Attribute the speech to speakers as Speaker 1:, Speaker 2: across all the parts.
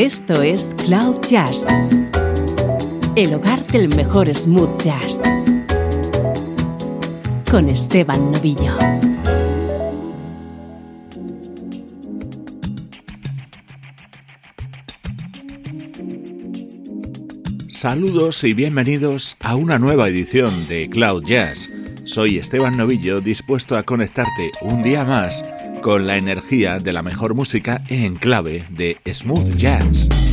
Speaker 1: Esto es Cloud Jazz, el hogar del mejor smooth jazz, con Esteban Novillo.
Speaker 2: Saludos y bienvenidos a una nueva edición de Cloud Jazz. Soy Esteban Novillo, dispuesto a conectarte un día más con la energía de la mejor música en clave de smooth jazz.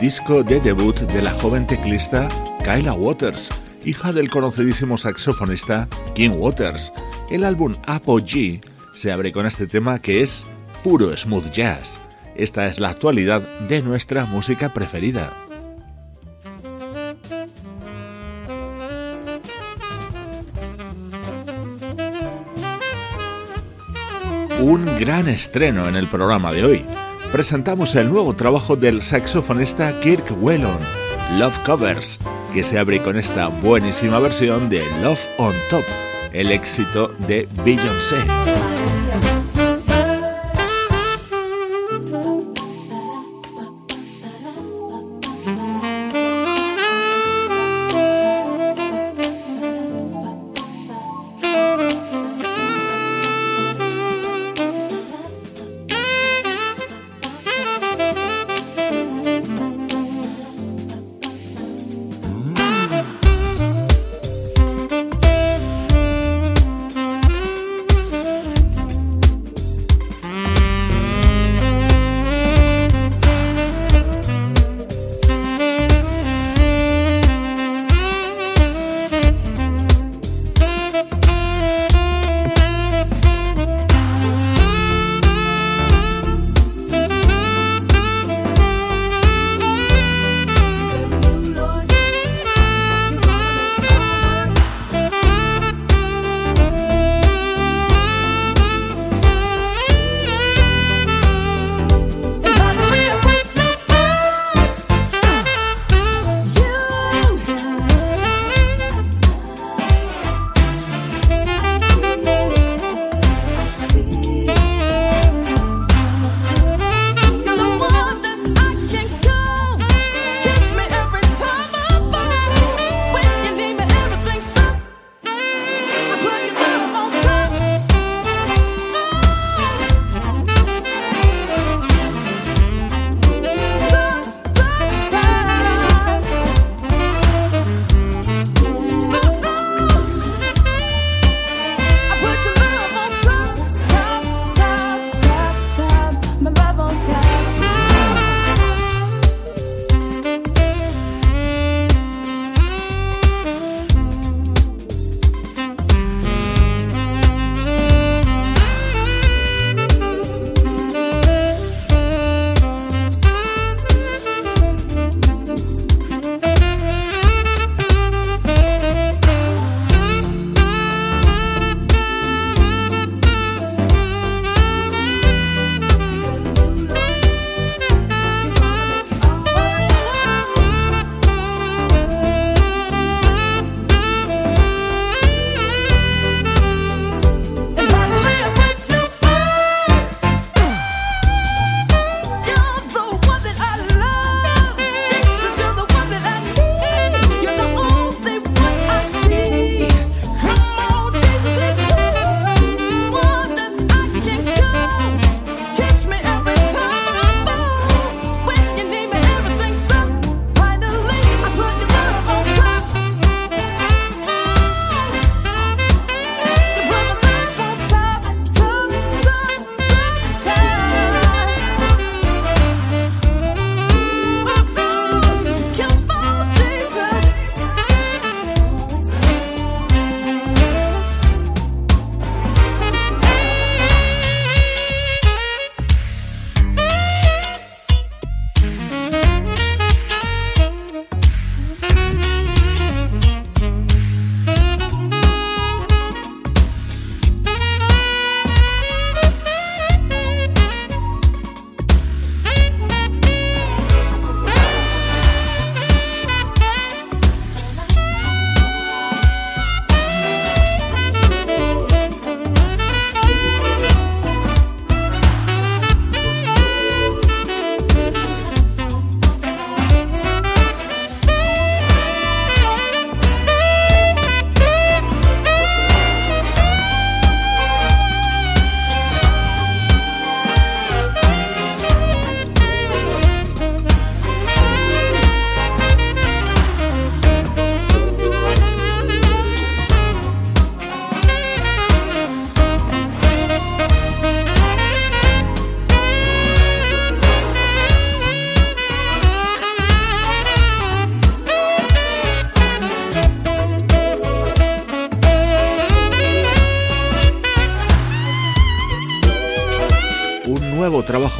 Speaker 2: Disco de debut de la joven teclista Kyla Waters, hija del conocidísimo saxofonista King Waters. El álbum Apogee se abre con este tema que es puro smooth jazz. Esta es la actualidad de nuestra música preferida. Un gran estreno en el programa de hoy presentamos el nuevo trabajo del saxofonista Kirk Whelan, Love Covers.
Speaker 3: que se abre con esta buenísima versión de Love on Top, el éxito de Beyoncé.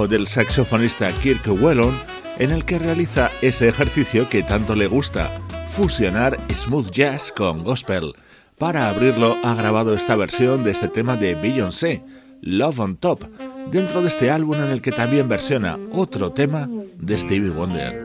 Speaker 3: Del saxofonista Kirk Whelan en el que realiza ese ejercicio que tanto le gusta, fusionar smooth jazz con gospel. Para abrirlo ha grabado esta versión de este tema de Beyoncé, Love on Top, dentro de este álbum en el que también versiona otro tema de Stevie Wonder.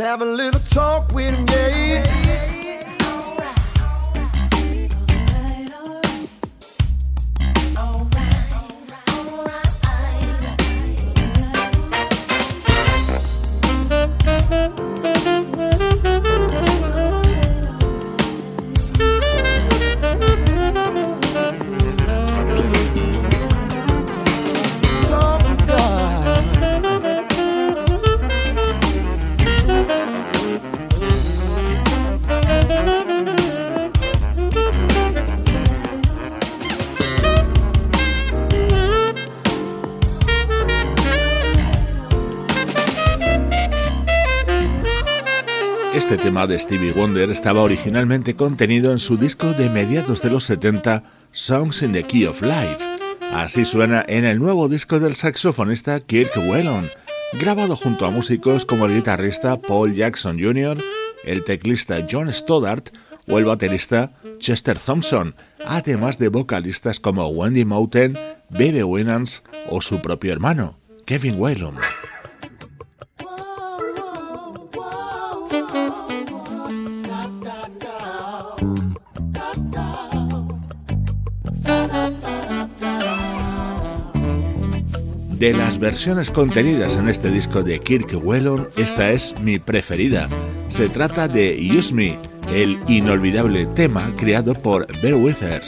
Speaker 3: Have a little talk with him,
Speaker 2: de Stevie Wonder estaba originalmente contenido en su disco de mediados de los 70, Songs in the Key of Life. Así suena en el nuevo disco del saxofonista Kirk Whelan, grabado junto a músicos como el guitarrista Paul Jackson Jr., el teclista John Stoddart o el baterista Chester Thompson, además de vocalistas como Wendy Mountain, Bebe Winans o su propio hermano, Kevin Whelan. De las versiones contenidas en este disco de Kirk Whelan, esta es mi preferida. Se trata de Use Me, el inolvidable tema creado por Bear.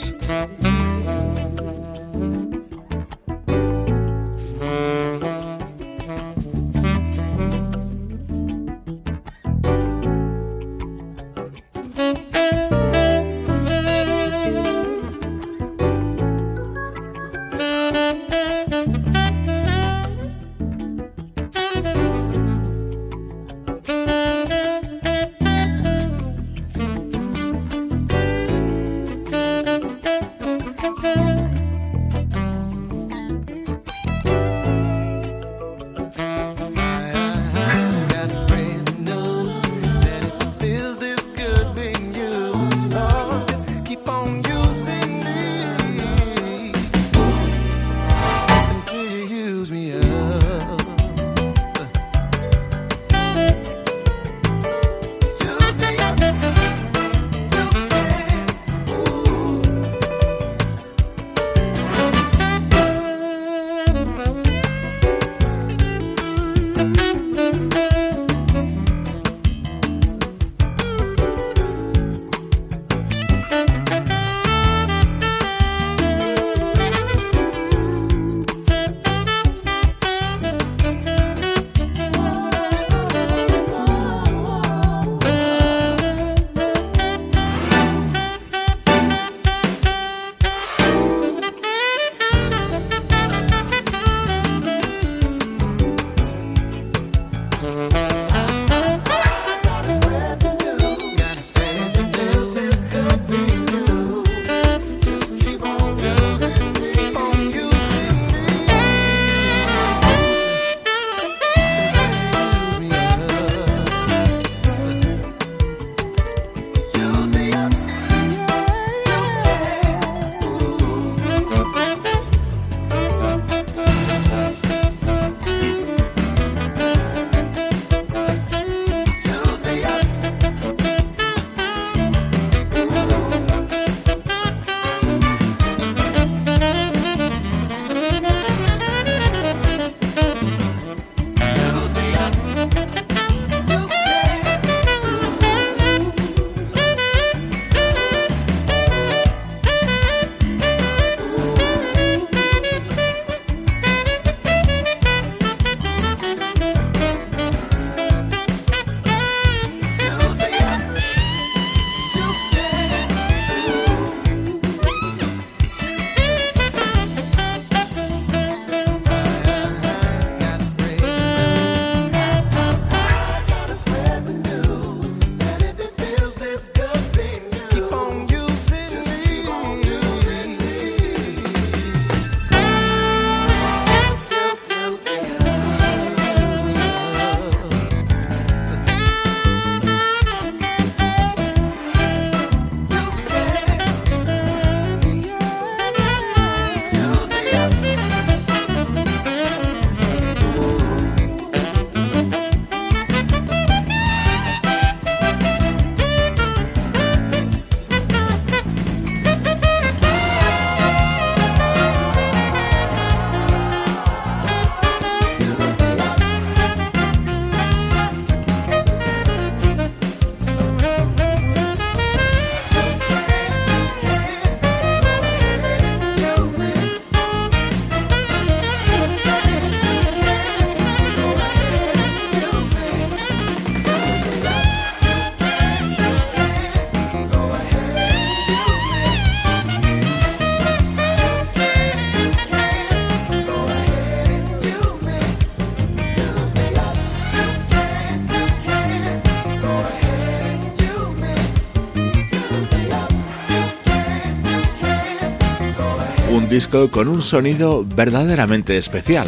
Speaker 2: Disco con un sonido verdaderamente especial.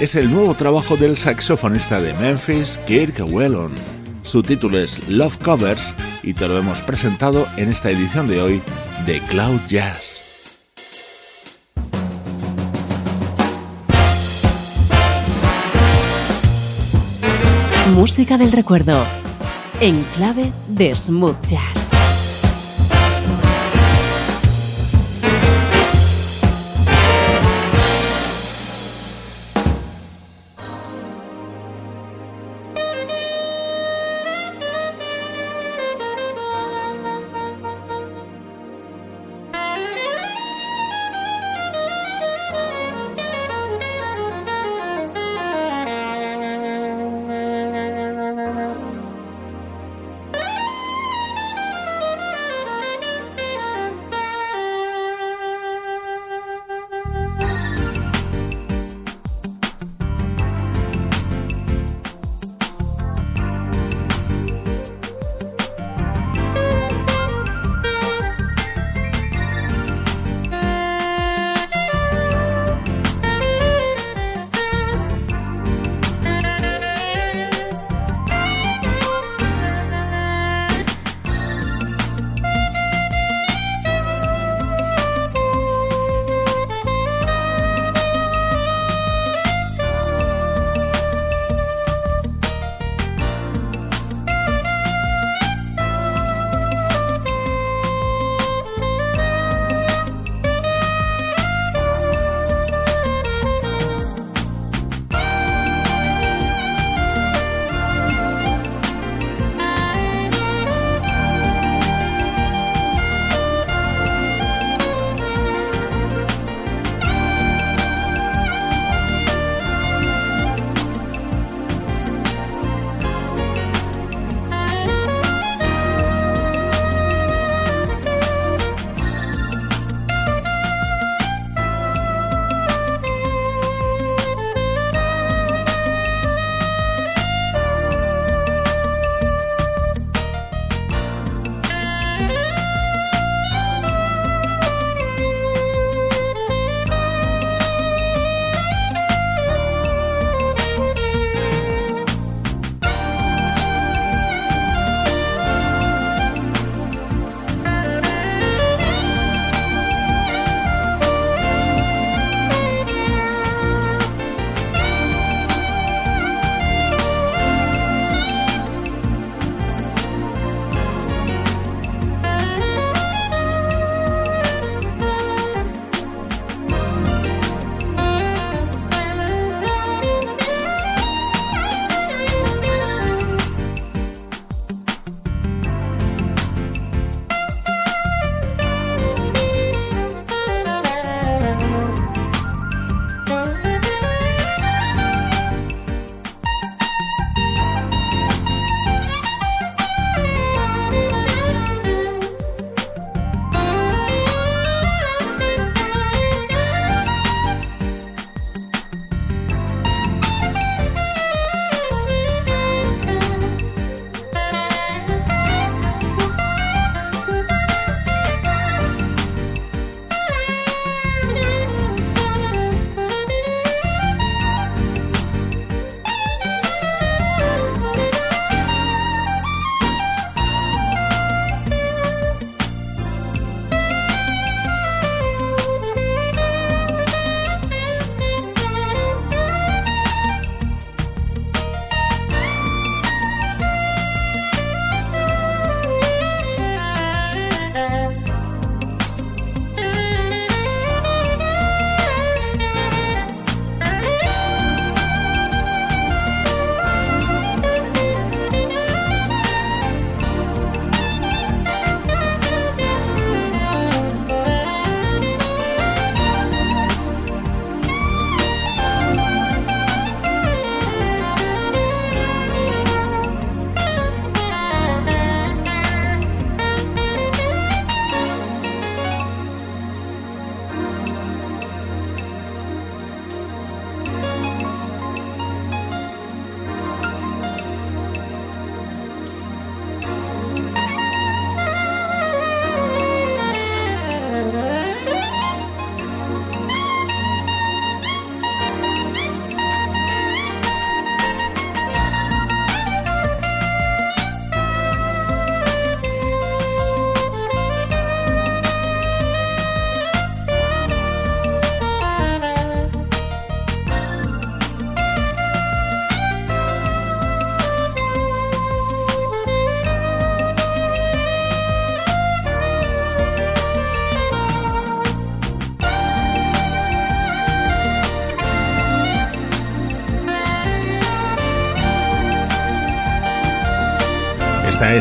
Speaker 2: Es el nuevo trabajo del saxofonista de Memphis, Kirk Whelan. Su título es Love Covers y te lo hemos presentado en esta edición de hoy de Cloud Jazz.
Speaker 1: Música del recuerdo en clave de smooth jazz.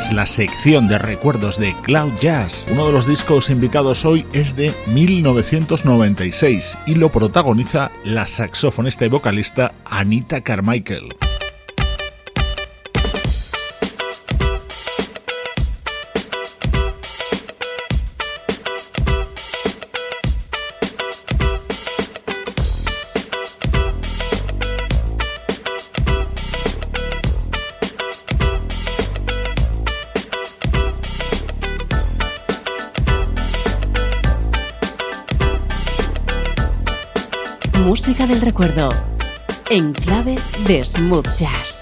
Speaker 2: La sección de recuerdos de Cloud Jazz. Uno de los discos invitados hoy es de 1996 y lo protagoniza la saxofonista y vocalista Anita Carmichael.
Speaker 1: Del recuerdo, en clave de smooth jazz.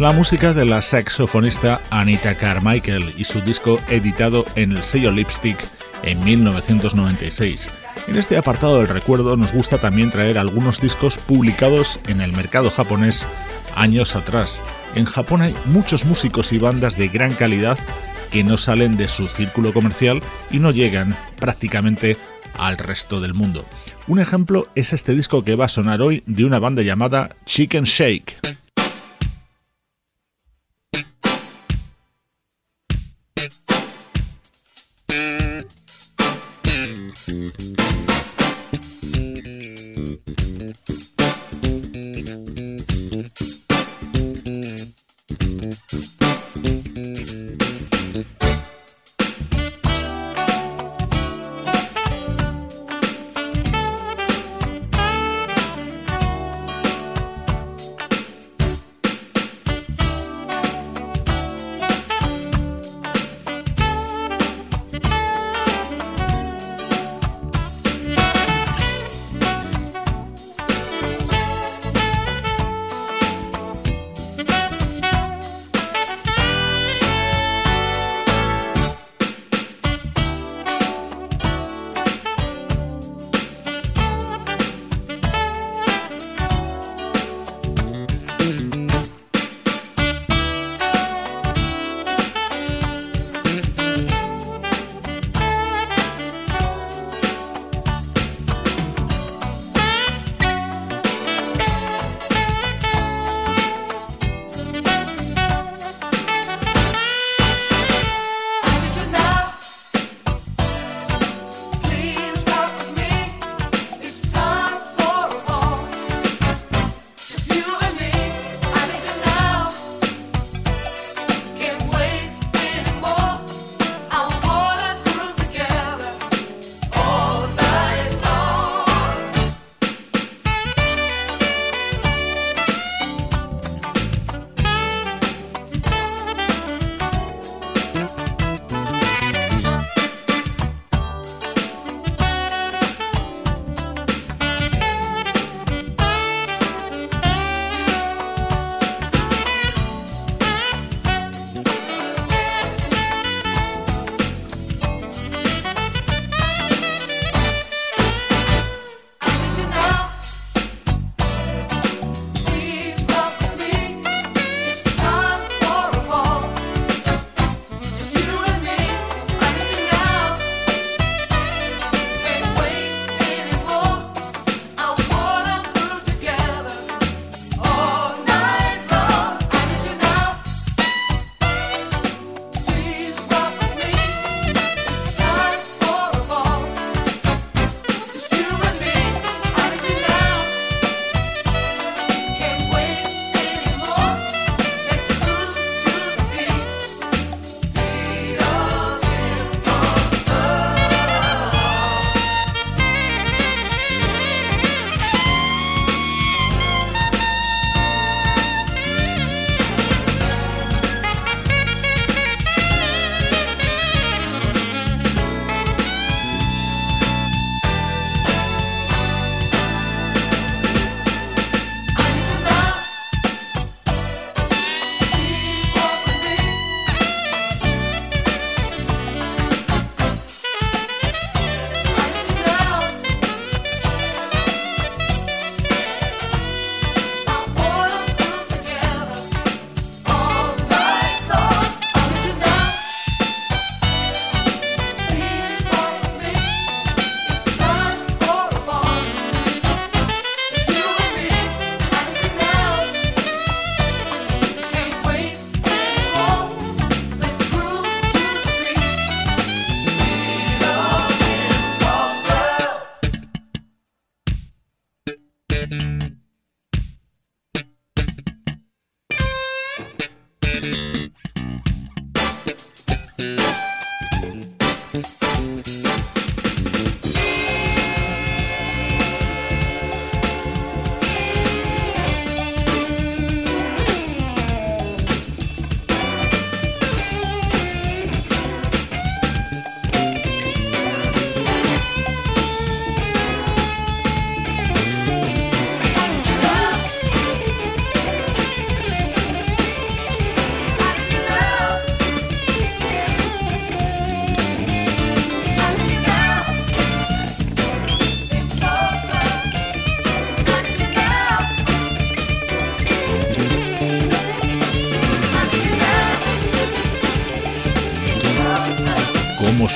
Speaker 2: La música de la saxofonista Anita Carmichael y su disco editado en el sello Lipstick en 1996. En este apartado del recuerdo nos gusta también traer algunos discos publicados en el mercado japonés años atrás. En Japón hay muchos músicos y bandas de gran calidad que no salen de su círculo comercial y no llegan prácticamente al resto del mundo. Un ejemplo es este disco que va a sonar hoy de una banda llamada Chicken Shake.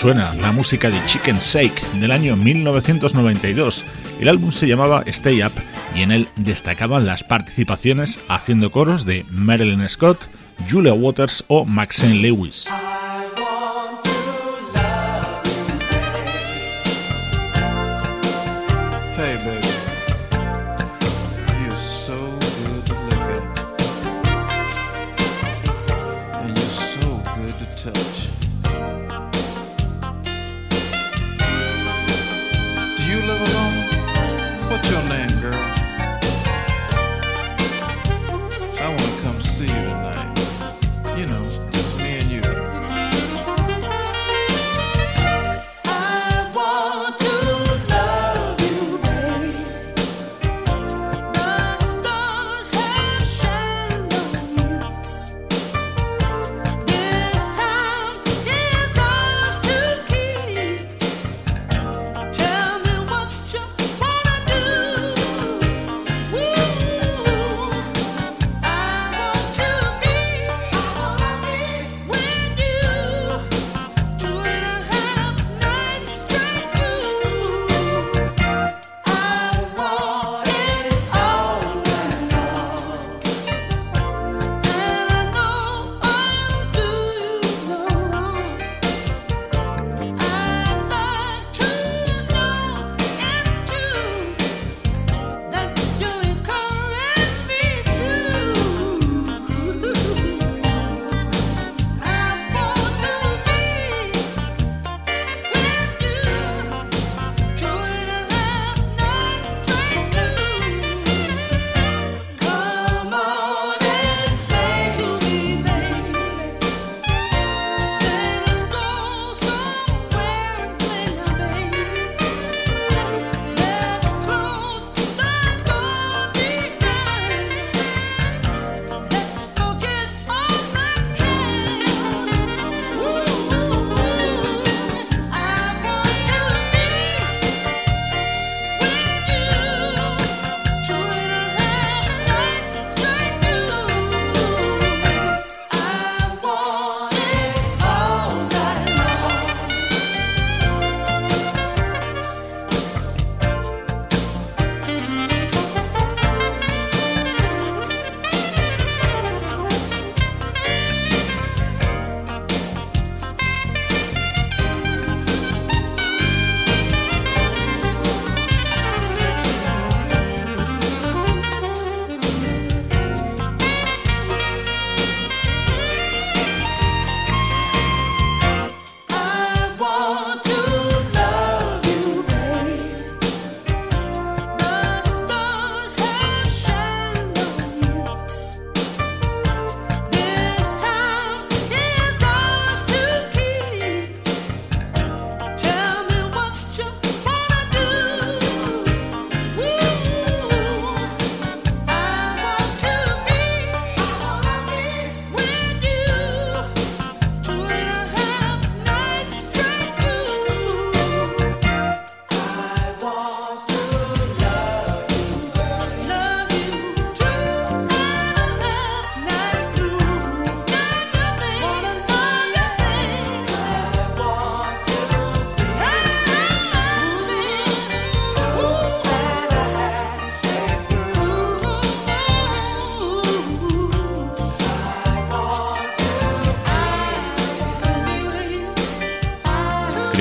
Speaker 3: Suena, la música de Chicken Shake del año 1992. El álbum se llamaba Stay Up y en él destacaban las participaciones haciendo coros de Marilyn Scott, Julia Waters o Maxine Lewis.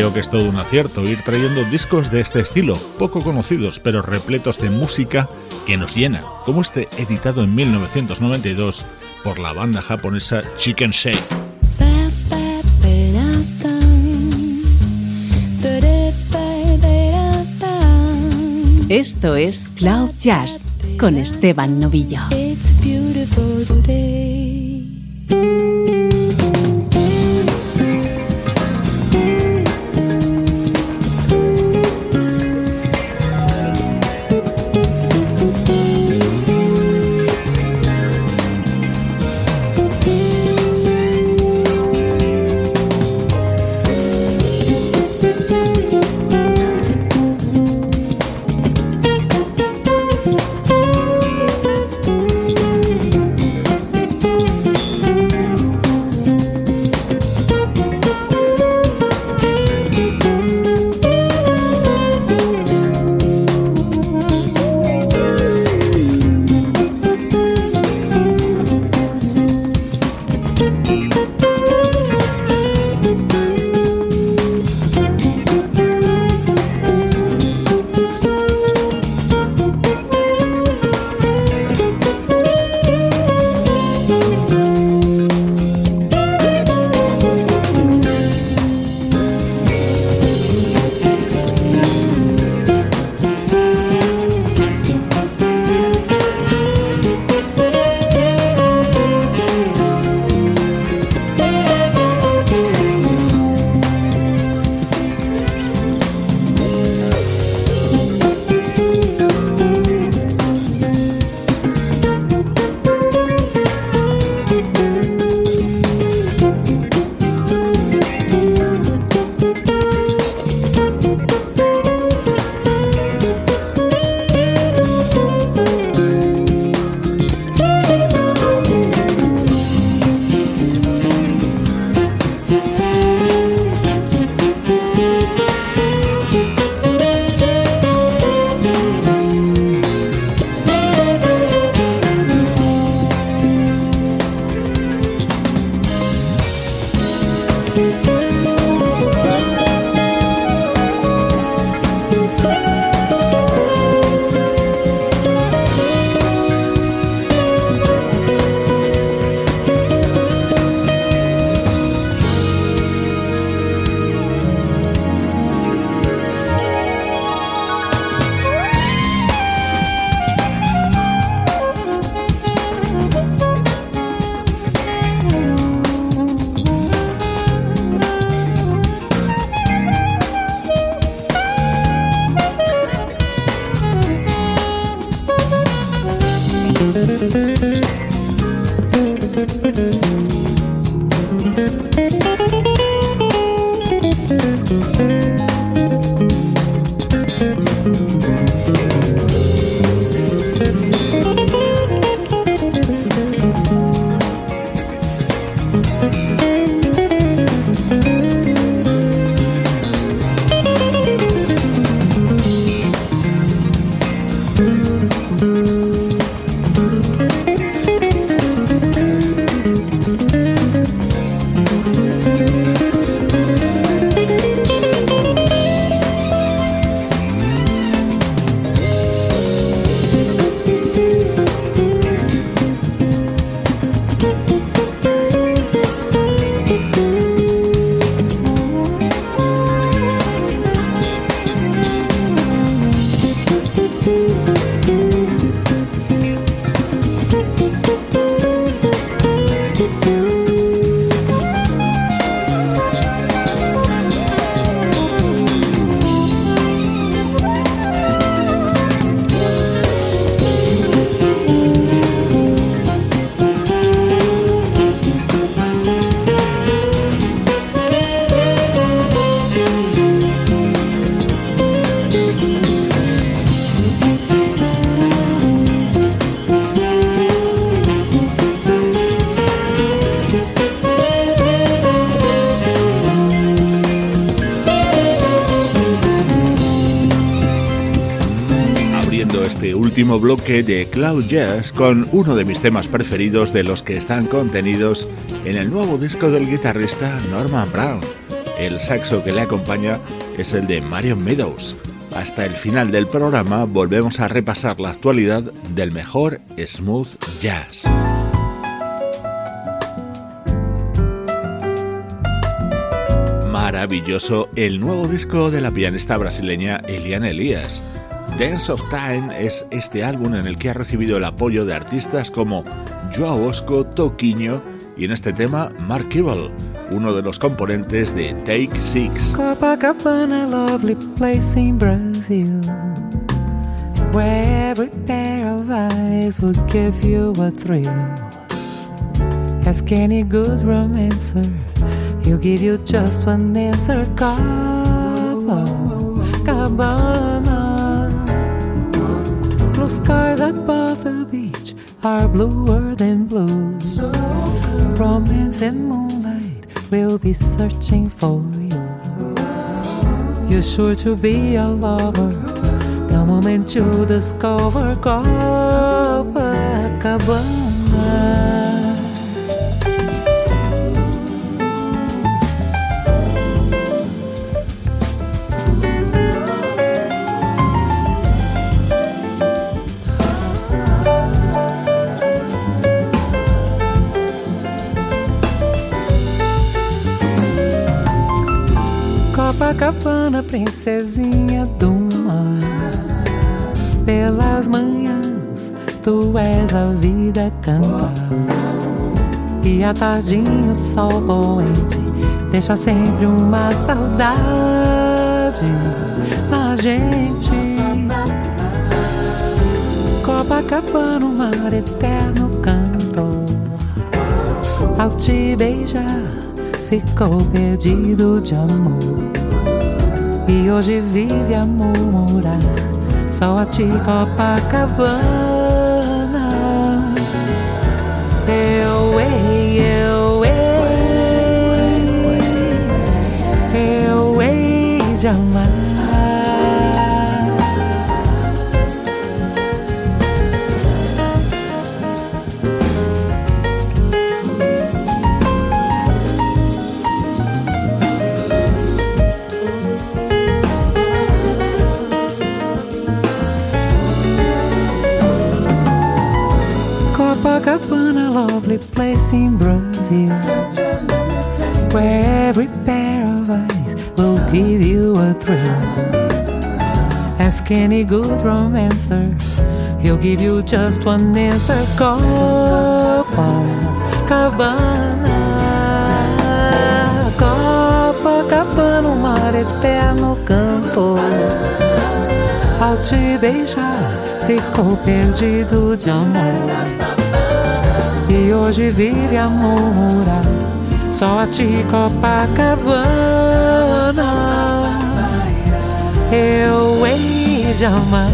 Speaker 3: Que es todo un acierto ir trayendo discos de este estilo, poco conocidos pero repletos de música que nos llena, como este editado en 1992 por la banda japonesa Chicken Shake.
Speaker 1: Esto es Cloud Jazz con Esteban Novillo.
Speaker 2: Bloque de Cloud Jazz con uno de mis temas preferidos de los que están contenidos en el nuevo disco del guitarrista Norman Brown. El saxo que le acompaña es el de Marion Meadows. Hasta el final del programa volvemos a repasar la actualidad del mejor smooth jazz. Maravilloso el nuevo disco de la pianista brasileña Eliana Elias Dance of Time es este álbum en el que ha recibido el apoyo de artistas como Joao Osco, Toquinho y en este tema Mark Kibble, uno de los componentes de Take Six.
Speaker 4: Copacabana, lovely place in Brazil, where every pair of eyes will give you a thrill. Ask any good romancer, he'll give you just one answer. Copacabana. Skies above the beach are bluer than blue. Romance and moonlight will be searching for you. You're sure to be a lover the moment you discover Copacabana. Copacabana, princesinha do mar. Pelas manhãs, tu és a vida cantar. E à tardinha o sol poente deixa sempre uma saudade na gente. Copacabana, um mar eterno canto. Ao te beijar, ficou perdido de amor. E hoje vive a murmurar Só a ti Copacabana. Eu, ei, eu, ei. Eu, ei de amar lovely place in Brazil, where every pair of eyes will give you a thrill. Ask any good romancer, he'll give you just one answer. Copacabana, Copacabana, um mar eterno canto. Ao te beijar ficou perdido de amor. E hoje vive a murmurar, só a ti Copacabana. Eu hei de amar.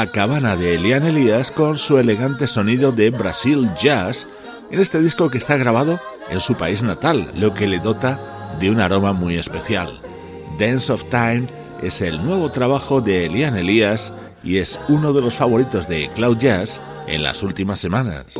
Speaker 2: Copacabana de Elian Elias con su elegante sonido de Brasil Jazz en este disco que está grabado en su país natal, lo que le dota de un aroma muy especial. Dance of Time es el nuevo trabajo de Elian Elias y es uno de los favoritos de Cloud Jazz en las últimas semanas.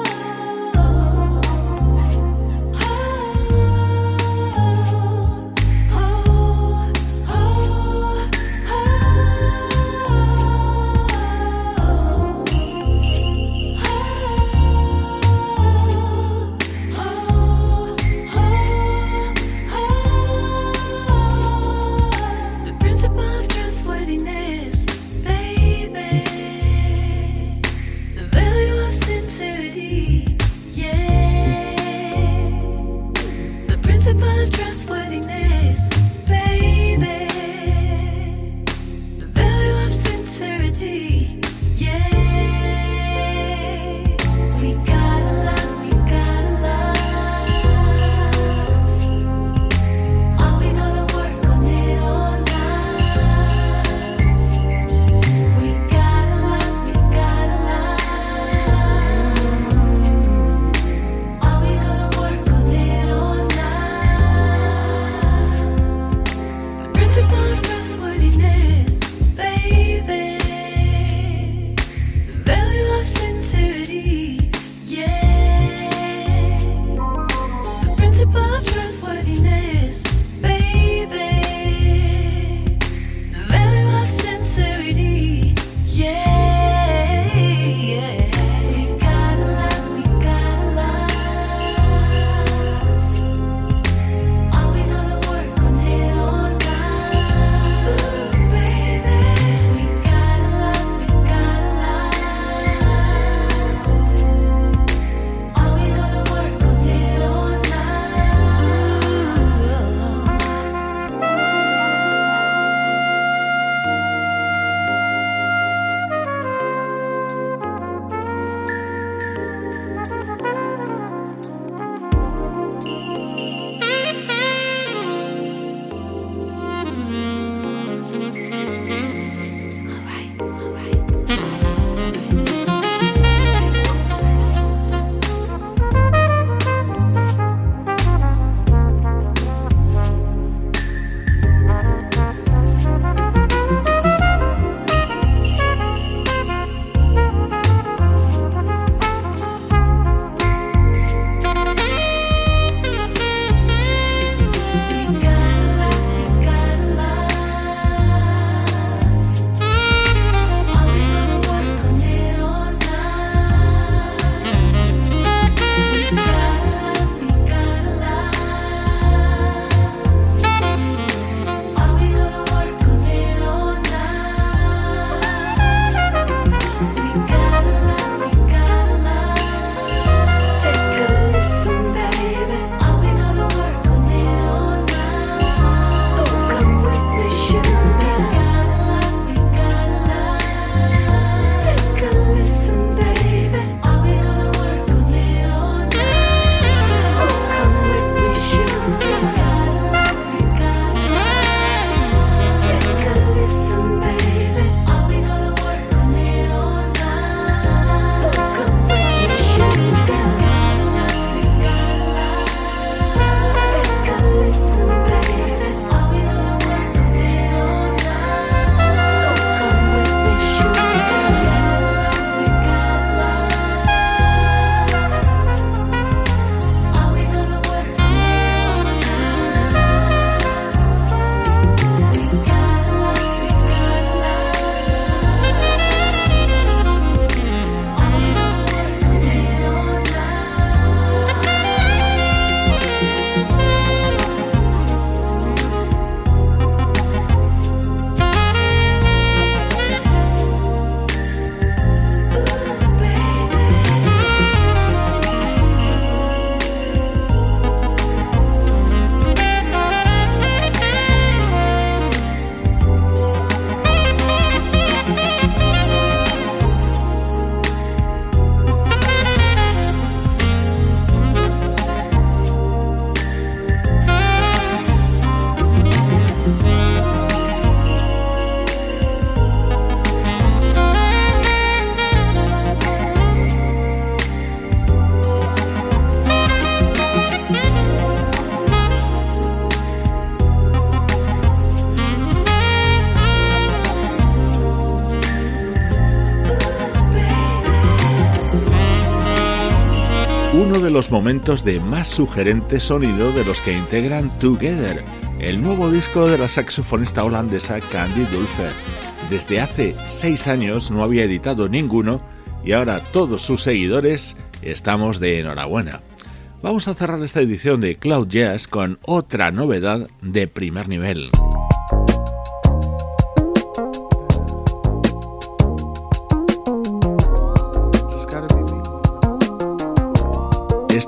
Speaker 2: Los momentos de más sugerente sonido de los que integran Together, el nuevo disco de la saxofonista holandesa Candy Dulfer. Desde hace seis años no había editado ninguno y ahora todos sus seguidores estamos de enhorabuena. Vamos a cerrar esta edición de Cloud Jazz con otra novedad de primer nivel.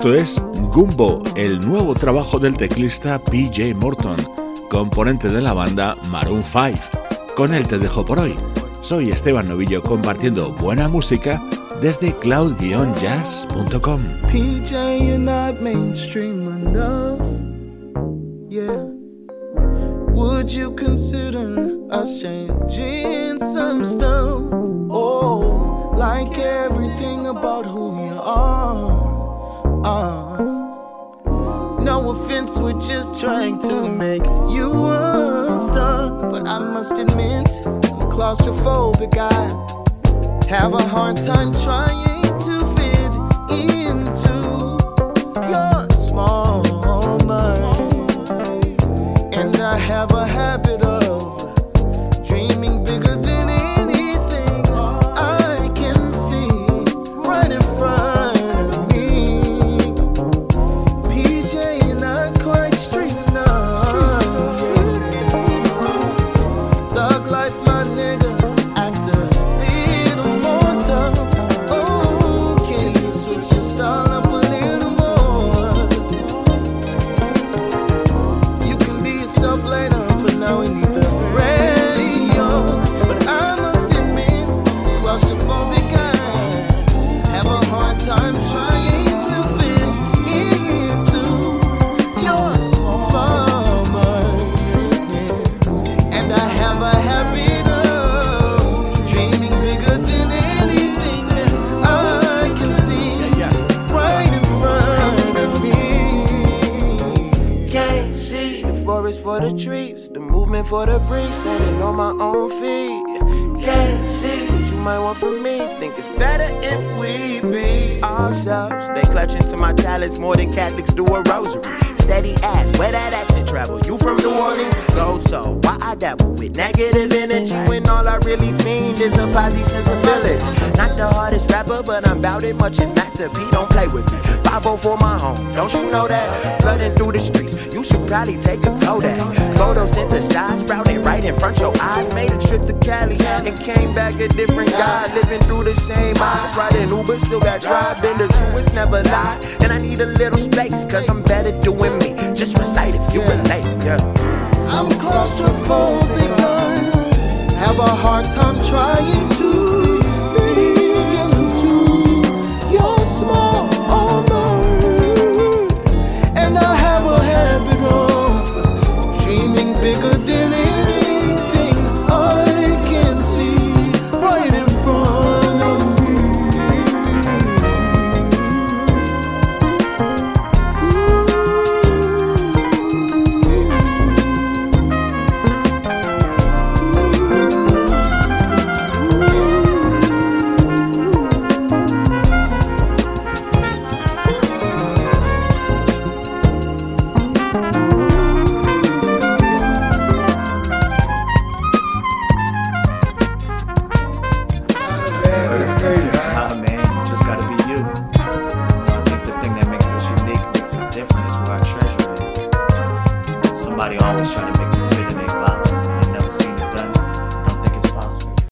Speaker 2: Esto es Gumbo, el nuevo trabajo del teclista PJ Morton, componente de la banda Maroon 5. Con él te dejo por hoy. Soy Esteban Novillo compartiendo buena música desde cloud-jazz.com.
Speaker 5: PJ, you're not mainstream enough. Yeah. Would you consider us changing some stuff? Oh, like everything about who you are. Uh, no offense, we're just trying to make you understand. But I must admit, I'm claustrophobic. I have a hard time trying for the breeze, standing on my own feet. Can't see what you might want from me. Think it's better if we be ourselves. They clutch into my talents more than Catholics do a rosary. Steady ass, where that accent travel? You from New Orleans? Go so. Why I dabble with negative energy when all I really fiend is a posse sensibility? Not the hardest rapper, but I'm bout it much as Master P. Don't play with me. 5 for my home, don't you know that? Flooding through the streets, you should probably take a Kodak. Photosynthesized, sprouting right in front your eyes. Made a trip to Cali and came back a different guy. Living through the same eyes, riding Uber, still got drive. Been the truest, never lie. And I need a little space, cause I'm better doing me. Just recite if you relate, yeah. I'm claustrophobic, have a hard time trying to fit into your small